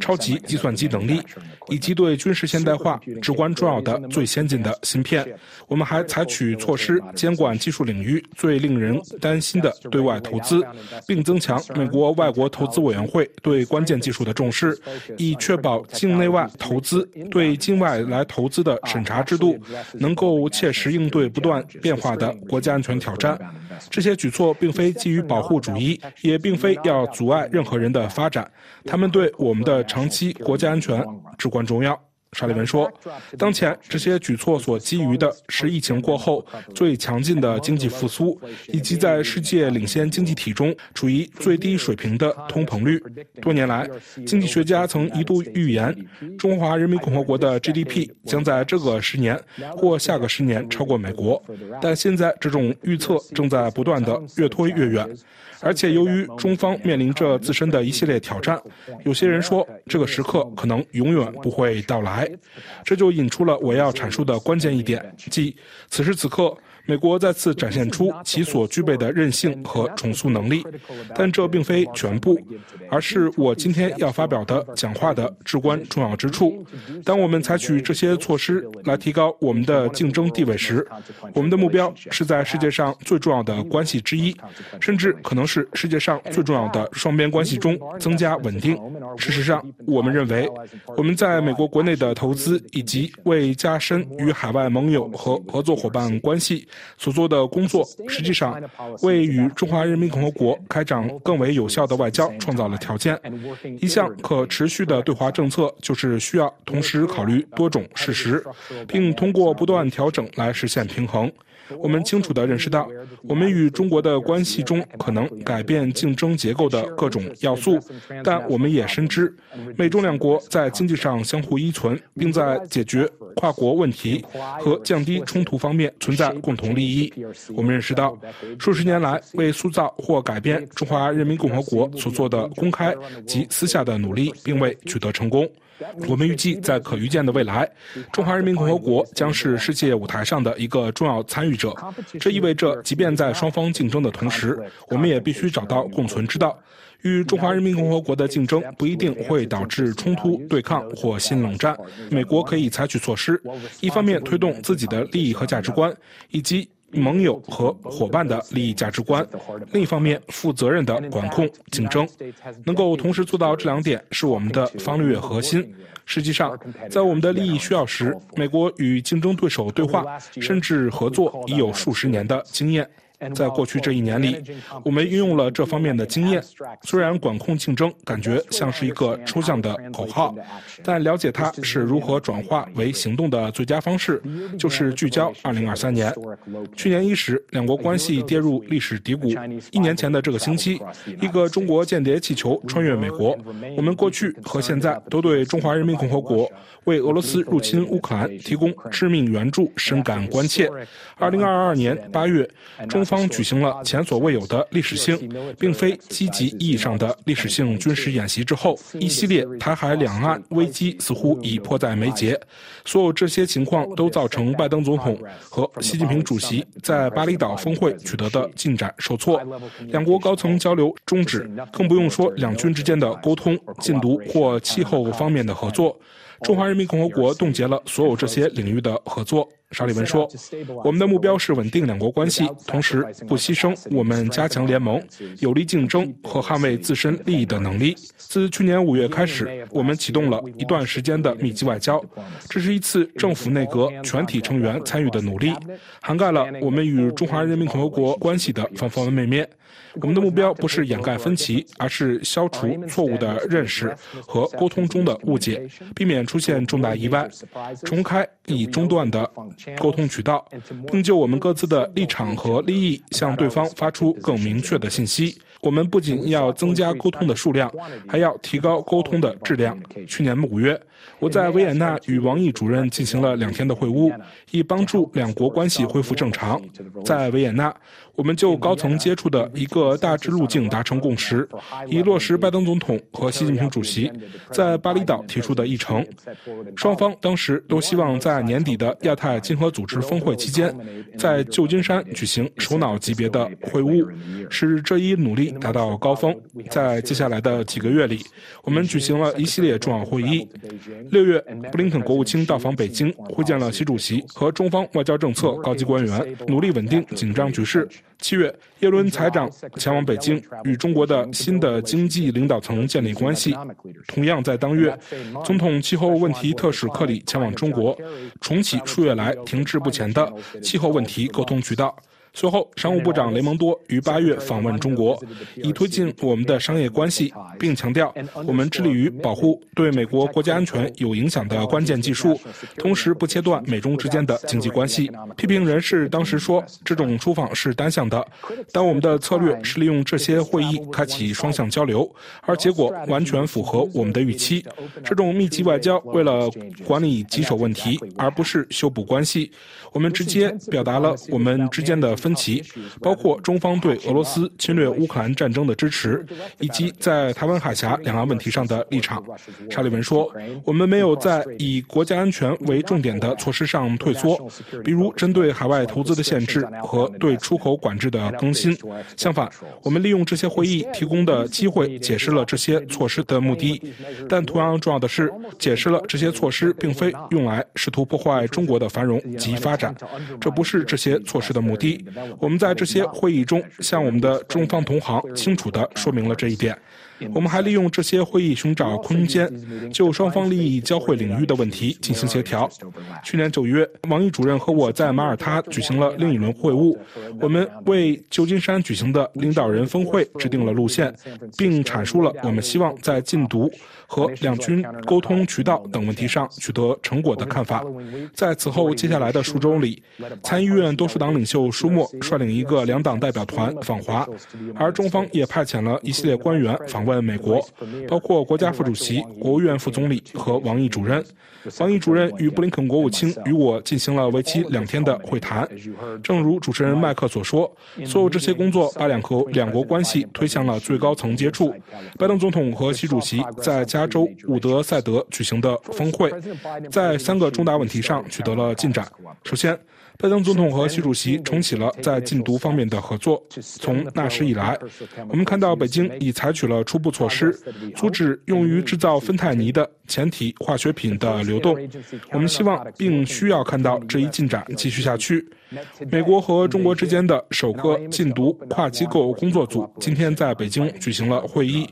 S1: 超级计算机能力，以及对军事现代化至关重要的最先进的芯片。我们还采取措施监管技术领域最令人担心的对外投资，并增强美国外国投资委员会对关键技术的重视，以确保境内外投资对境外来投资的审查制度能够切实应对不断变化的国家安全挑战。这些举措并非基于保护主义，也并非要阻碍任何人的发展，他们对我们的长期国家安全至关重要。沙利文说：“当前这些举措所基于的是疫情过后最强劲的经济复苏，以及在世界领先经济体中处于最低水平的通膨率。多年来，经济学家曾一度预言，中华人民共和国的 GDP 将在这个十年或下个十年超过美国，但现在这种预测正在不断的越推越远。”而且，由于中方面临着自身的一系列挑战，有些人说这个时刻可能永远不会到来。这就引出了我要阐述的关键一点，即此时此刻。美国再次展现出其所具备的韧性和重塑能力，但这并非全部，而是我今天要发表的讲话的至关重要之处。当我们采取这些措施来提高我们的竞争地位时，我们的目标是在世界上最重要的关系之一，甚至可能是世界上最重要的双边关系中增加稳定。事实上，我们认为我们在美国国内的投资以及为加深与海外盟友和合作伙伴关系。所做的工作，实际上为与中华人民共和国开展更为有效的外交创造了条件。一项可持续的对华政策就是需要同时考虑多种事实，并通过不断调整来实现平衡。我们清楚地认识到，我们与中国的关系中可能改变竞争结构的各种要素，但我们也深知，美中两国在经济上相互依存，并在解决跨国问题和降低冲突方面存在共同利益。我们认识到，数十年来为塑造或改变中华人民共和国所做的公开及私下的努力，并未取得成功。我们预计，在可预见的未来，中华人民共和国将是世界舞台上的一个重要参与者。这意味着，即便在双方竞争的同时，我们也必须找到共存之道。与中华人民共和国的竞争不一定会导致冲突、对抗或新冷战。美国可以采取措施，一方面推动自己的利益和价值观，以及盟友和伙伴的利益价值观，另一方面负责任的管控竞争，能够同时做到这两点是我们的方略核心。实际上，在我们的利益需要时，美国与竞争对手对话甚至合作已有数十年的经验。在过去这一年里，我们运用了这方面的经验。虽然管控竞争感觉像是一个抽象的口号，但了解它是如何转化为行动的最佳方式，就是聚焦2023年。去年伊始，两国关系跌入历史低谷。一年前的这个星期，一个中国间谍气球穿越美国。我们过去和现在都对中华人民共和国为俄罗斯入侵乌克兰提供致命援助深感关切。2022年8月，中方举行了前所未有的历史性，并非积极意义上的历史性军事演习之后，一系列台海两岸危机似乎已迫在眉睫。所有这些情况都造成拜登总统和习近平主席在巴厘岛峰会取得的进展受挫，两国高层交流终止，更不用说两军之间的沟通禁毒或气候方面的合作。中华人民共和国冻结了所有这些领域的合作。沙利文说：“我们的目标是稳定两国关系，同时不牺牲我们加强联盟、有力竞争和捍卫自身利益的能力。自去年五月开始，我们启动了一段时间的密集外交，这是一次政府内阁全体成员参与的努力，涵盖了我们与中华人民共和国关系的方方面面。”我们的目标不是掩盖分歧，而是消除错误的认识和沟通中的误解，避免出现重大意外，重开已中断的沟通渠道，并就我们各自的立场和利益向对方发出更明确的信息。我们不仅要增加沟通的数量，还要提高沟通的质量。去年五月，我在维也纳与王毅主任进行了两天的会晤，以帮助两国关系恢复正常。在维也纳，我们就高层接触的一个大致路径达成共识，以落实拜登总统和习近平主席在巴厘岛提出的议程。双方当时都希望在年底的亚太经合组织峰会期间，在旧金山举行首脑级别的会晤，使这一努力达到高峰。在接下来的几个月里，我们举行了一系列重要会议。六月，布林肯国务卿到访北京，会见了习主席和中方外交政策高级官员，努力稳定紧张局势。七月，耶伦财长前往北京，与中国的新的经济领导层建立关系。同样在当月，总统气候问题特使克里前往中国，重启数月来停滞不前的气候问题沟通渠道。随后，商务部长雷蒙多于八月访问中国，以推进我们的商业关系，并强调我们致力于保护对美国国家安全有影响的关键技术，同时不切断美中之间的经济关系。批评人士当时说，这种出访是单向的，但我们的策略是利用这些会议开启双向交流，而结果完全符合我们的预期。这种密集外交为了管理棘手问题，而不是修补关系。我们直接表达了我们之间的分歧，包括中方对俄罗斯侵略乌克兰战争的支持，以及在台湾海峡两岸问题上的立场。沙利文说：“我们没有在以国家安全为重点的措施上退缩，比如针对海外投资的限制和对出口管制的更新。相反，我们利用这些会议提供的机会，解释了这些措施的目的。但同样重要的是，解释了这些措施并非用来试图破坏中国的繁荣及发展。”这不是这些措施的目的。我们在这些会议中向我们的中方同行清楚地说明了这一点。我们还利用这些会议寻找空间，就双方利益交汇领域的问题进行协调。去年九月，王毅主任和我在马耳他举行了另一轮会晤，我们为旧金山举行的领导人峰会制定了路线，并阐述了我们希望在禁毒和两军沟通渠道等问题上取得成果的看法。在此后接下来的数周里，参议院多数党领袖舒默率领一个两党代表团访华，而中方也派遣了一系列官员访问问美国，包括国家副主席、国务院副总理和王毅主任。王毅主任与布林肯国务卿与我进行了为期两天的会谈。正如主持人麦克所说，所有这些工作把两国两国关系推向了最高层接触。拜登总统和习主席在加州伍德赛德举行的峰会，在三个重大问题上取得了进展。首先，拜登总统和习主席重启了在禁毒方面的合作。从那时以来，我们看到北京已采取了初步措施，阻止用于制造芬太尼的前体化学品的流动。我们希望并需要看到这一进展继续下去。美国和中国之间的首个禁毒跨机构工作组今天在北京举行了会议。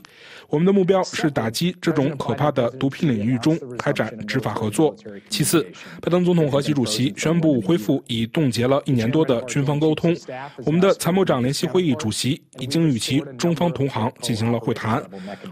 S1: 我们的目标是打击这种可怕的毒品领域中开展执法合作。其次，拜登总统和习主席宣布恢复已冻结了一年多的军方沟通。我们的参谋长联席会议主席已经与其中方同行进行了会谈。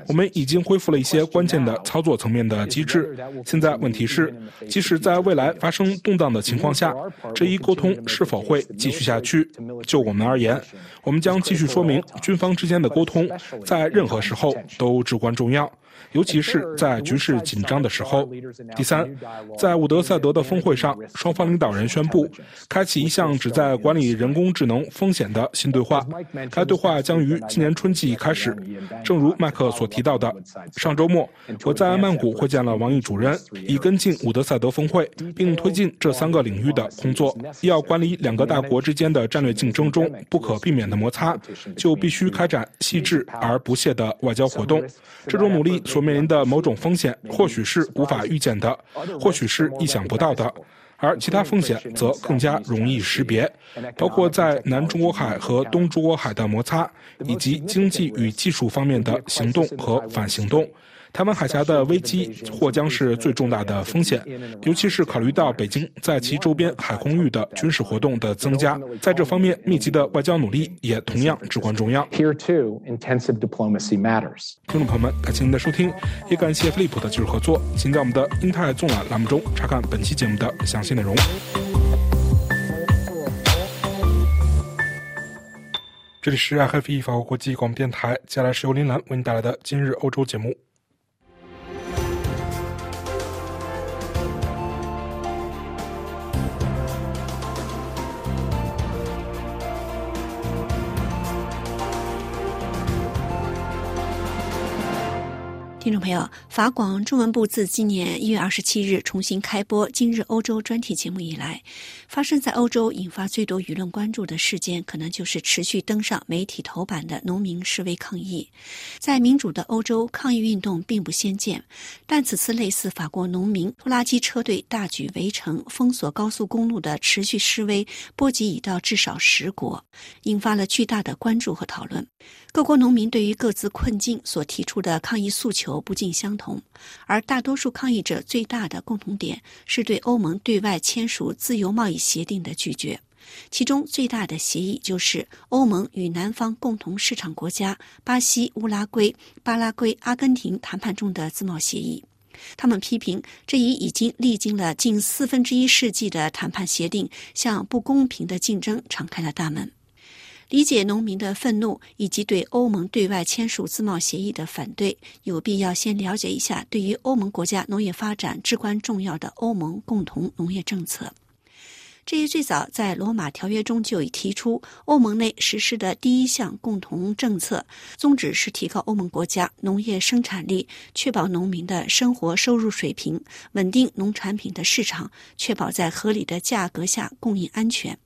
S1: 我们已经恢复了一些关键的操作层面的机制。现在问题是，即使在未来发生动荡的情况下，这一沟通是否会继续下去？就我们而言，我们将继续说明军方之间的沟通在任何时候都都至关重要。尤其是在局势紧张的时候。第三，在伍德赛德的峰会上，双方领导人宣布开启一项旨在管理人工智能风险的新对话。该对话将于今年春季开始。正如麦克所提到的，上周末我在曼谷会见了王毅主任，以跟进伍德赛德峰会，并推进这三个领域的工作。要管理两个大国之间的战略竞争中不可避免的摩擦，就必须开展细致而不懈的外交活动。这种努力。所面临的某种风险，或许是无法预见的，或许是意想不到的，而其他风险则更加容易识别，包括在南中国海和东中国海的摩擦，以及经济与技术方面的行动和反行动。台湾海峡的危机或将是最重大的风险，尤其是考虑到北京在其周边海空域的军事活动的增加，在这方面密集的外交努力也同样至关重要。
S5: Here too, intensive diplomacy matters.
S1: 听众朋友们，感谢您的收听，也感谢飞利浦的技术合作。请在我们的英泰纵览栏目中查看本期节目的详细内容。这里是爱 f 法国国际广播电台，接下来是由林兰为您带来的今日欧洲节目。
S6: 听众朋友，法广中文部自今年一月二十七日重新开播《今日欧洲》专题节目以来，发生在欧洲引发最多舆论关注的事件，可能就是持续登上媒体头版的农民示威抗议。在民主的欧洲，抗议运动并不鲜见，但此次类似法国农民拖拉机车队大举围城、封锁高速公路的持续示威，波及已到至少十国，引发了巨大的关注和讨论。各国农民对于各自困境所提出的抗议诉求不尽相同，而大多数抗议者最大的共同点是对欧盟对外签署自由贸易协定的拒绝。其中最大的协议就是欧盟与南方共同市场国家巴西、乌拉圭、巴拉圭、阿根廷谈判中的自贸协议。他们批评这一已经历经了近四分之一世纪的谈判协定，向不公平的竞争敞开了大门。理解农民的愤怒以及对欧盟对外签署自贸协议的反对，有必要先了解一下对于欧盟国家农业发展至关重要的欧盟共同农业政策。这一最早在罗马条约中就已提出，欧盟内实施的第一项共同政策，宗旨是提高欧盟国家农业生产力，确保农民的生活收入水平，稳定农产品的市场，确保在合理的价格下供应安全。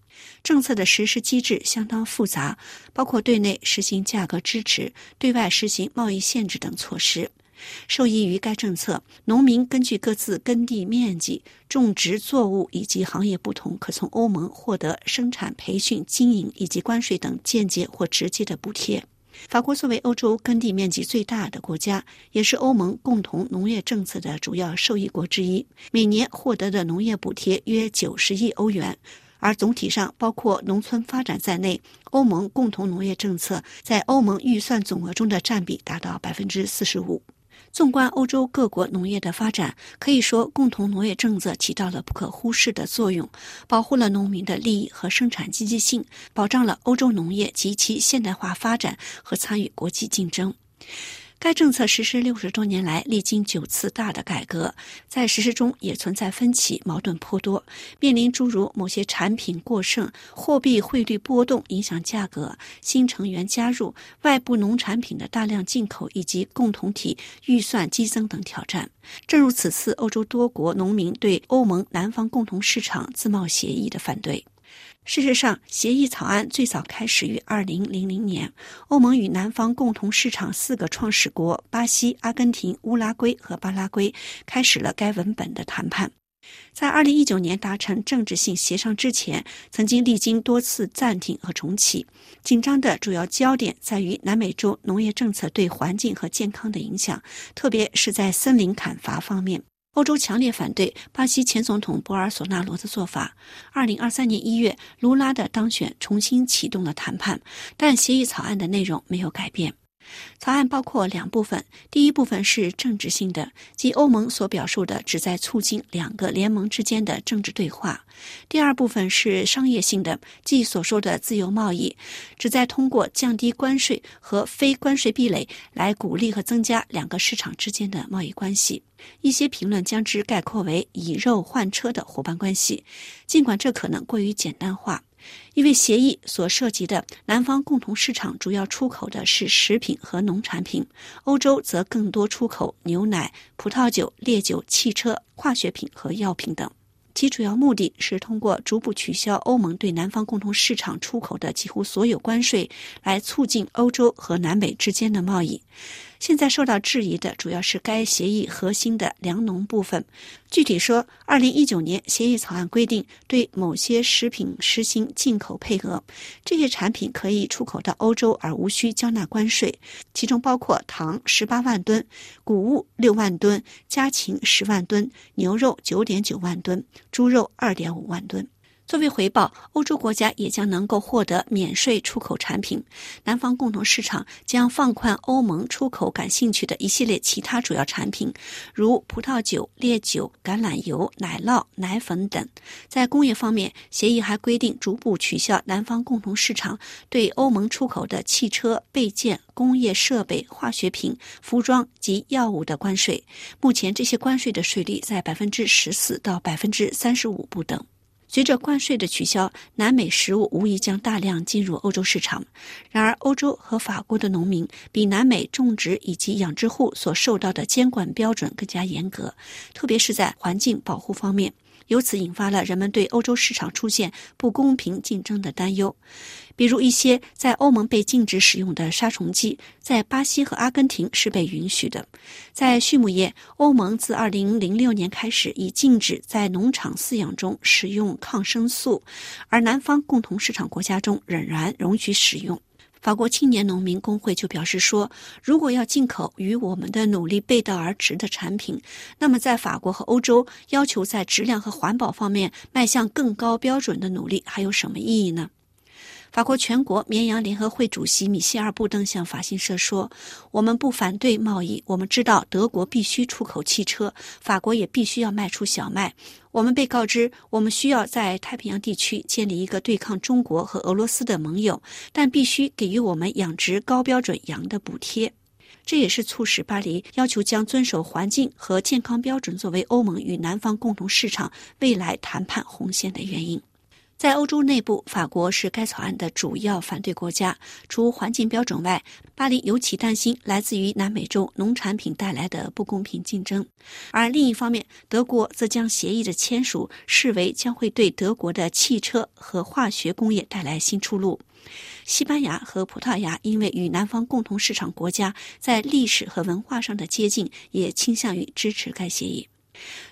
S6: 政策的实施机制相当复杂，包括对内实行价格支持、对外实行贸易限制等措施。受益于该政策，农民根据各自耕地面积、种植作物以及行业不同，可从欧盟获得生产、培训、经营以及关税等间接或直接的补贴。法国作为欧洲耕地面积最大的国家，也是欧盟共同农业政策的主要受益国之一，每年获得的农业补贴约九十亿欧元。而总体上，包括农村发展在内，欧盟共同农业政策在欧盟预算总额中的占比达到百分之四十五。纵观欧洲各国农业的发展，可以说共同农业政策起到了不可忽视的作用，保护了农民的利益和生产积极性，保障了欧洲农业及其现代化发展和参与国际竞争。该政策实施六十多年来，历经九次大的改革，在实施中也存在分歧，矛盾颇多，面临诸如某些产品过剩、货币汇率波动影响价格、新成员加入、外部农产品的大量进口以及共同体预算激增等挑战。正如此次欧洲多国农民对欧盟南方共同市场自贸协议的反对。事实上，协议草案最早开始于二零零零年，欧盟与南方共同市场四个创始国巴西、阿根廷、乌拉圭和巴拉圭开始了该文本的谈判。在二零一九年达成政治性协商之前，曾经历经多次暂停和重启。紧张的主要焦点在于南美洲农业政策对环境和健康的影响，特别是在森林砍伐方面。欧洲强烈反对巴西前总统博尔索纳罗的做法。二零二三年一月，卢拉的当选重新启动了谈判，但协议草案的内容没有改变。草案包括两部分，第一部分是政治性的，即欧盟所表述的旨在促进两个联盟之间的政治对话；第二部分是商业性的，即所说的自由贸易，旨在通过降低关税和非关税壁垒来鼓励和增加两个市场之间的贸易关系。一些评论将之概括为以肉换车的伙伴关系，尽管这可能过于简单化。因为协议所涉及的南方共同市场主要出口的是食品和农产品，欧洲则更多出口牛奶、葡萄酒、烈酒、汽车、化学品和药品等。其主要目的是通过逐步取消欧盟对南方共同市场出口的几乎所有关税，来促进欧洲和南美之间的贸易。现在受到质疑的主要是该协议核心的粮农部分。具体说，二零一九年协议草案规定对某些食品实行进口配额，这些产品可以出口到欧洲而无需交纳关税，其中包括糖十八万吨、谷物六万吨、家禽十万吨、牛肉九点九万吨、猪肉二点五万吨。作为回报，欧洲国家也将能够获得免税出口产品。南方共同市场将放宽欧盟出口感兴趣的一系列其他主要产品，如葡萄酒、烈酒、橄榄油、奶酪、奶粉等。在工业方面，协议还规定逐步取消南方共同市场对欧盟出口的汽车、备件、工业设备、化学品、服装及药物的关税。目前，这些关税的税率在百分之十四到百分之三十五不等。随着关税的取消，南美食物无疑将大量进入欧洲市场。然而，欧洲和法国的农民比南美种植以及养殖户所受到的监管标准更加严格，特别是在环境保护方面。由此引发了人们对欧洲市场出现不公平竞争的担忧，比如一些在欧盟被禁止使用的杀虫剂，在巴西和阿根廷是被允许的。在畜牧业，欧盟自2006年开始已禁止在农场饲养中使用抗生素，而南方共同市场国家中仍然容许使用。法国青年农民工会就表示说，如果要进口与我们的努力背道而驰的产品，那么在法国和欧洲要求在质量和环保方面迈向更高标准的努力还有什么意义呢？法国全国绵羊联合会主席米歇尔·布登向法新社说：“我们不反对贸易，我们知道德国必须出口汽车，法国也必须要卖出小麦。我们被告知，我们需要在太平洋地区建立一个对抗中国和俄罗斯的盟友，但必须给予我们养殖高标准羊的补贴。这也是促使巴黎要求将遵守环境和健康标准作为欧盟与南方共同市场未来谈判红线的原因。”在欧洲内部，法国是该草案的主要反对国家。除环境标准外，巴黎尤其担心来自于南美洲农产品带来的不公平竞争。而另一方面，德国则将协议的签署视为将会对德国的汽车和化学工业带来新出路。西班牙和葡萄牙因为与南方共同市场国家在历史和文化上的接近，也倾向于支持该协议。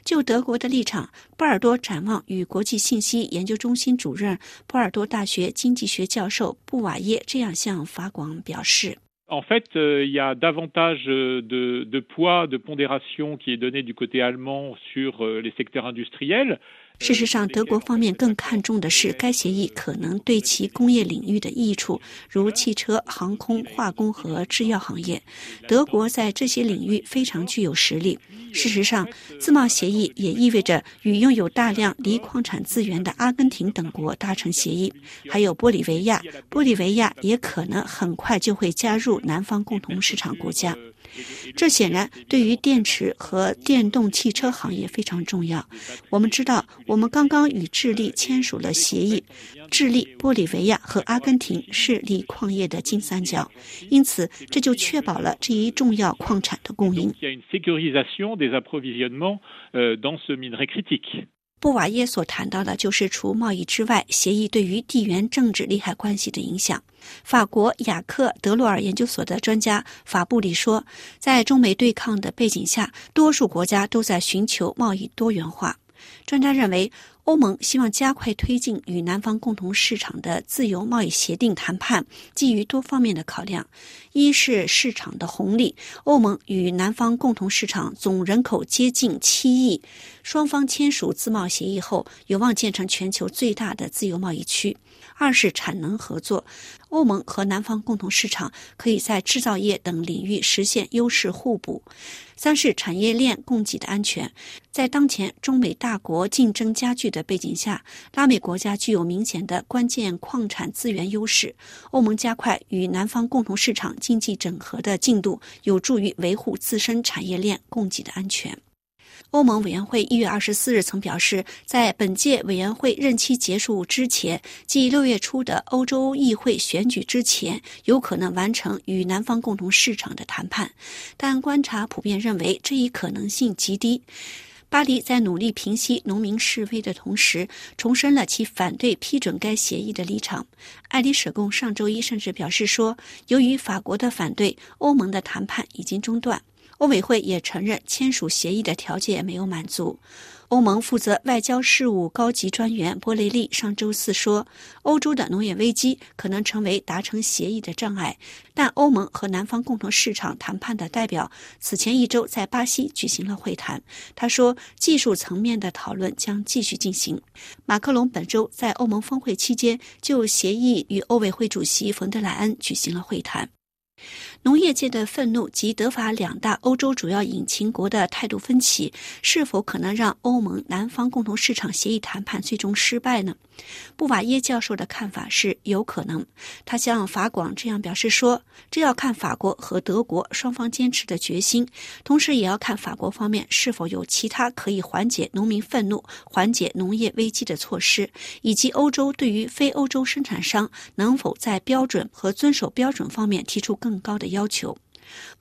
S6: 就德国的立场，波尔多展望与国际信息研究中心主任、波尔多大学经济学教授布瓦耶这样向法广表示：“
S7: En fait, il y a davantage de, de poids, de pondération qui est donné du côté allemand sur les secteurs industriels.
S6: 事实上，德国方面更看重的是该协议可能对其工业领域的益处，如汽车、航空、化工和制药行业。德国在这些领域非常具有实力。事实上，自贸协议也意味着与拥有大量锂矿产资源的阿根廷等国达成协议，还有玻利维亚。玻利维亚也可能很快就会加入南方共同市场国家。这显然对于电池和电动汽车行业非常重要。我们知道，我们刚刚与智利签署了协议，智利、玻利维亚和阿根廷是锂矿业的金三角，因此这就确保了这一重要矿产的供应。布瓦耶所谈到的就是除贸易之外，协议对于地缘政治利害关系的影响。法国雅克德洛尔研究所的专家法布里说，在中美对抗的背景下，多数国家都在寻求贸易多元化。专家认为，欧盟希望加快推进与南方共同市场的自由贸易协定谈判，基于多方面的考量：一是市场的红利，欧盟与南方共同市场总人口接近七亿，双方签署自贸协议后，有望建成全球最大的自由贸易区；二是产能合作，欧盟和南方共同市场可以在制造业等领域实现优势互补。三是产业链供给的安全，在当前中美大国竞争加剧的背景下，拉美国家具有明显的关键矿产资源优势。欧盟加快与南方共同市场经济整合的进度，有助于维护自身产业链供给的安全。欧盟委员会一月二十四日曾表示，在本届委员会任期结束之前，即六月初的欧洲议会选举之前，有可能完成与南方共同市场的谈判。但观察普遍认为，这一可能性极低。巴黎在努力平息农民示威的同时，重申了其反对批准该协议的立场。爱丽舍宫上周一甚至表示说，由于法国的反对，欧盟的谈判已经中断。欧委会也承认签署协议的条件没有满足。欧盟负责外交事务高级专员波雷利上周四说，欧洲的农业危机可能成为达成协议的障碍。但欧盟和南方共同市场谈判的代表此前一周在巴西举行了会谈。他说，技术层面的讨论将继续进行。马克龙本周在欧盟峰会期间就协议与欧委会主席冯德莱恩举行了会谈。农业界的愤怒及德法两大欧洲主要引擎国的态度分歧，是否可能让欧盟南方共同市场协议谈判最终失败呢？布瓦耶教授的看法是有可能。他向法广这样表示说：“这要看法国和德国双方坚持的决心，同时也要看法国方面是否有其他可以缓解农民愤怒、缓解农业危机的措施，以及欧洲对于非欧洲生产商能否在标准和遵守标准方面提出更高的。”要求，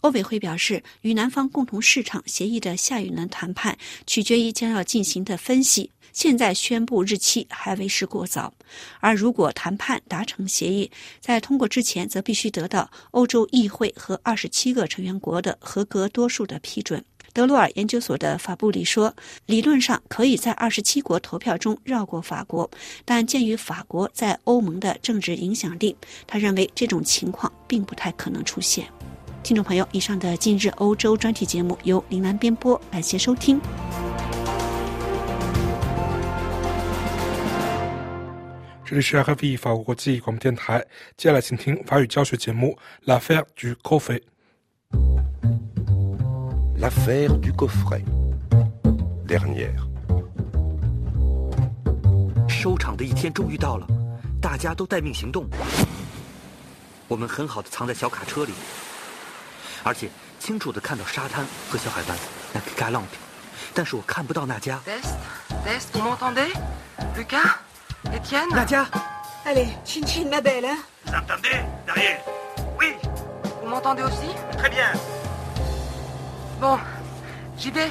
S6: 欧委会表示，与南方共同市场协议的下一轮谈判取决于将要进行的分析。现在宣布日期还为时过早，而如果谈判达成协议，在通过之前，则必须得到欧洲议会和二十七个成员国的合格多数的批准。德洛尔研究所的法布里说，理论上可以在二十七国投票中绕过法国，但鉴于法国在欧盟的政治影响力，他认为这种情况并不太可能出现。听众朋友，以上的今日欧洲专题节目由林兰编播，感谢收听。
S1: 这里是 RFI 法国国际广播电台，接下来请听法语教学节目《L'affaire du coffret》。
S8: L'affaire du coffret dernière。
S9: 收场的一天终于到了，大家都待命行动。我们很好的藏在小卡车里，而且清楚的看到沙滩和小海湾，那个嘎浪的，但是我看不到那家。Étienne Nadia
S10: Allez, chin chin ma belle, hein
S11: Vous entendez Dariel Oui
S10: Vous m'entendez aussi
S11: Très bien
S10: Bon, j'y vais.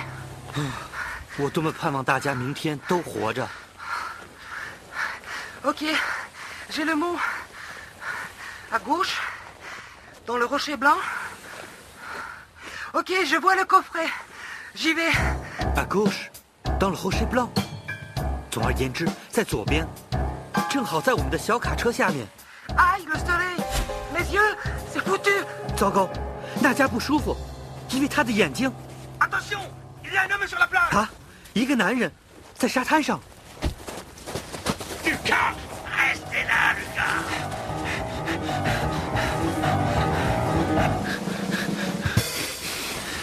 S10: Ok, j'ai le mot. À gauche, dans le rocher blanc. Ok, je vois le coffret. J'y vais.
S9: À gauche, dans le rocher blanc. 总而言之，在左边，正好在我们的小卡车下面。糟糕，娜家不舒服，因为他的眼睛。啊，一个男人在沙滩上。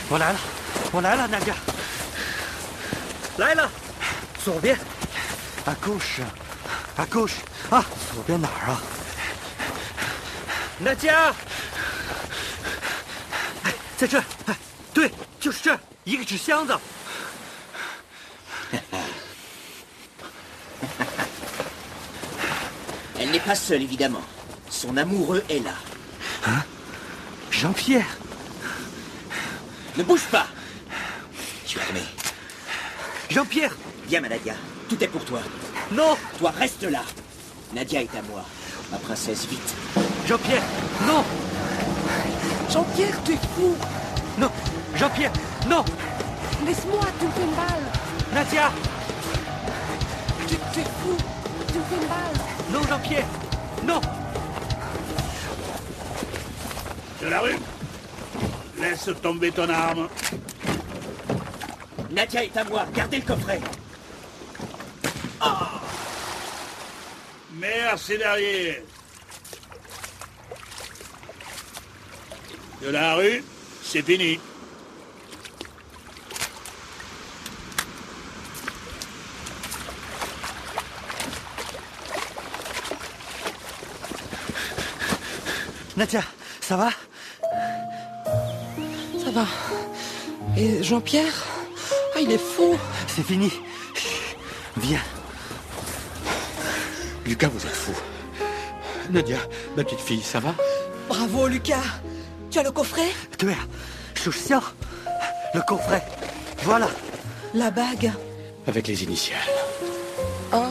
S9: 我来了，我来了，娜迦。来了，左边。啊，gauche，啊，gauche，啊，左边哪儿啊？娜迦，哎，在这儿，哎，对，就是这儿，一个纸箱子。
S12: Elle n'est pas seule, évidemment. Son amoureux est là.
S9: Hein Jean-Pierre
S12: Ne bouge pas Tu as aimé.
S9: Jean-Pierre
S12: Viens, ma Nadia. Tout est pour toi.
S9: Non
S12: Toi, reste là. Nadia est à moi. Ma princesse, vite.
S9: Jean-Pierre Non
S13: Jean-Pierre, tu es fou
S9: Non Jean-Pierre Non
S13: Laisse-moi, tu me fais mal
S9: Nadia
S13: Tu, tu es fou Tu me fais mal
S9: Non, Jean-Pierre Non
S11: De la rue Laisse tomber ton arme.
S12: Nadia est à moi. Gardez le coffret.
S11: Ah Merci derrière. De la rue, c'est fini.
S9: Nadia, ça va?
S13: Ça va. Et Jean-Pierre? Ah, il est fou
S9: C'est fini. Chut. Viens.
S14: Lucas, vous êtes fou. Nadia, ma petite fille, ça va
S13: Bravo, Lucas Tu as le coffret
S9: Tu es. Le coffret. Voilà.
S13: La bague.
S14: Avec les initiales.
S13: A,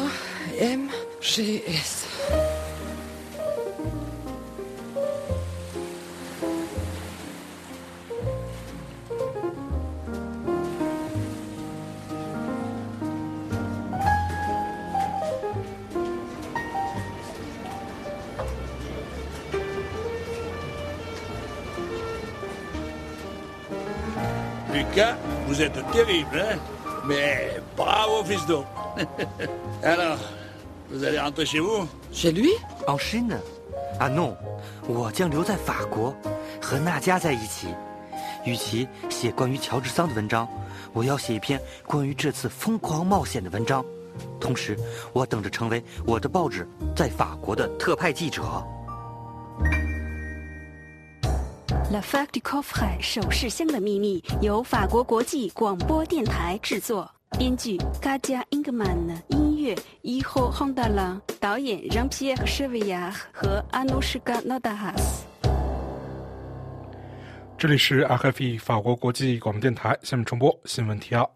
S13: M, G, S.
S11: Lucas, vous êtes terrible, hein Mais bravo, fiston. Alors, vous allez rentrer chez vous
S13: Chez lui
S9: En Chine 啊，no，我将留在法国，和娜迦在一起。与其写关于乔治桑的文章，我要写一篇关于这次疯狂冒险的文章。同时，我等着成为我的报纸在法国的特派记者。
S6: La f a c t du Coffret 首饰箱的秘密由法国国际广播电台制作，编剧 g a d i a Ingman，音乐 Iho Hondala，导演 Jean-Pierre Chevillard 和 Anushka Nodahas。
S1: 这里是 RFE 法国国际广播电台，下面重播新闻提要。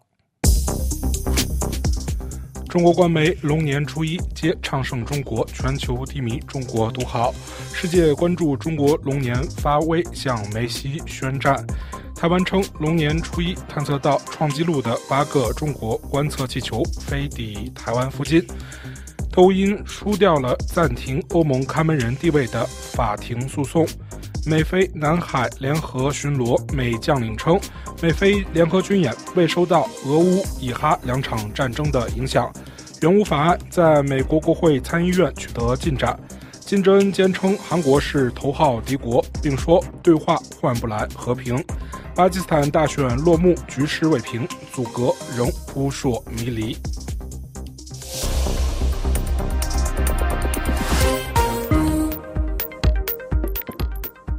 S1: 中国官媒龙年初一皆唱盛中国，全球低迷中国独好。世界关注中国龙年发威向梅西宣战。台湾称龙年初一探测到创纪录的八个中国观测气球飞抵台湾附近。都因输掉了暂停欧盟看门人地位的法庭诉讼。美菲南海联合巡逻，美将领称，美菲联合军演未受到俄乌以哈两场战争的影响。援乌法案在美国国会参议院取得进展。金正恩坚称韩国是头号敌国，并说对话换不来和平。巴基斯坦大选落幕，局势未平，阻隔仍扑朔迷离。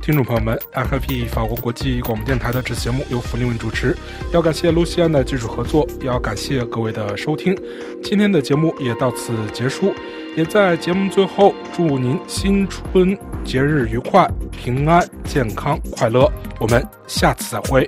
S1: 听众朋友们，RFI 法国国际广播电台的这节目由弗利文主持，要感谢露西安的技术合作，也要感谢各位的收听。今天的节目也到此结束，也在节目最后祝您新春节日愉快、平安、健康、快乐。我们下次再会。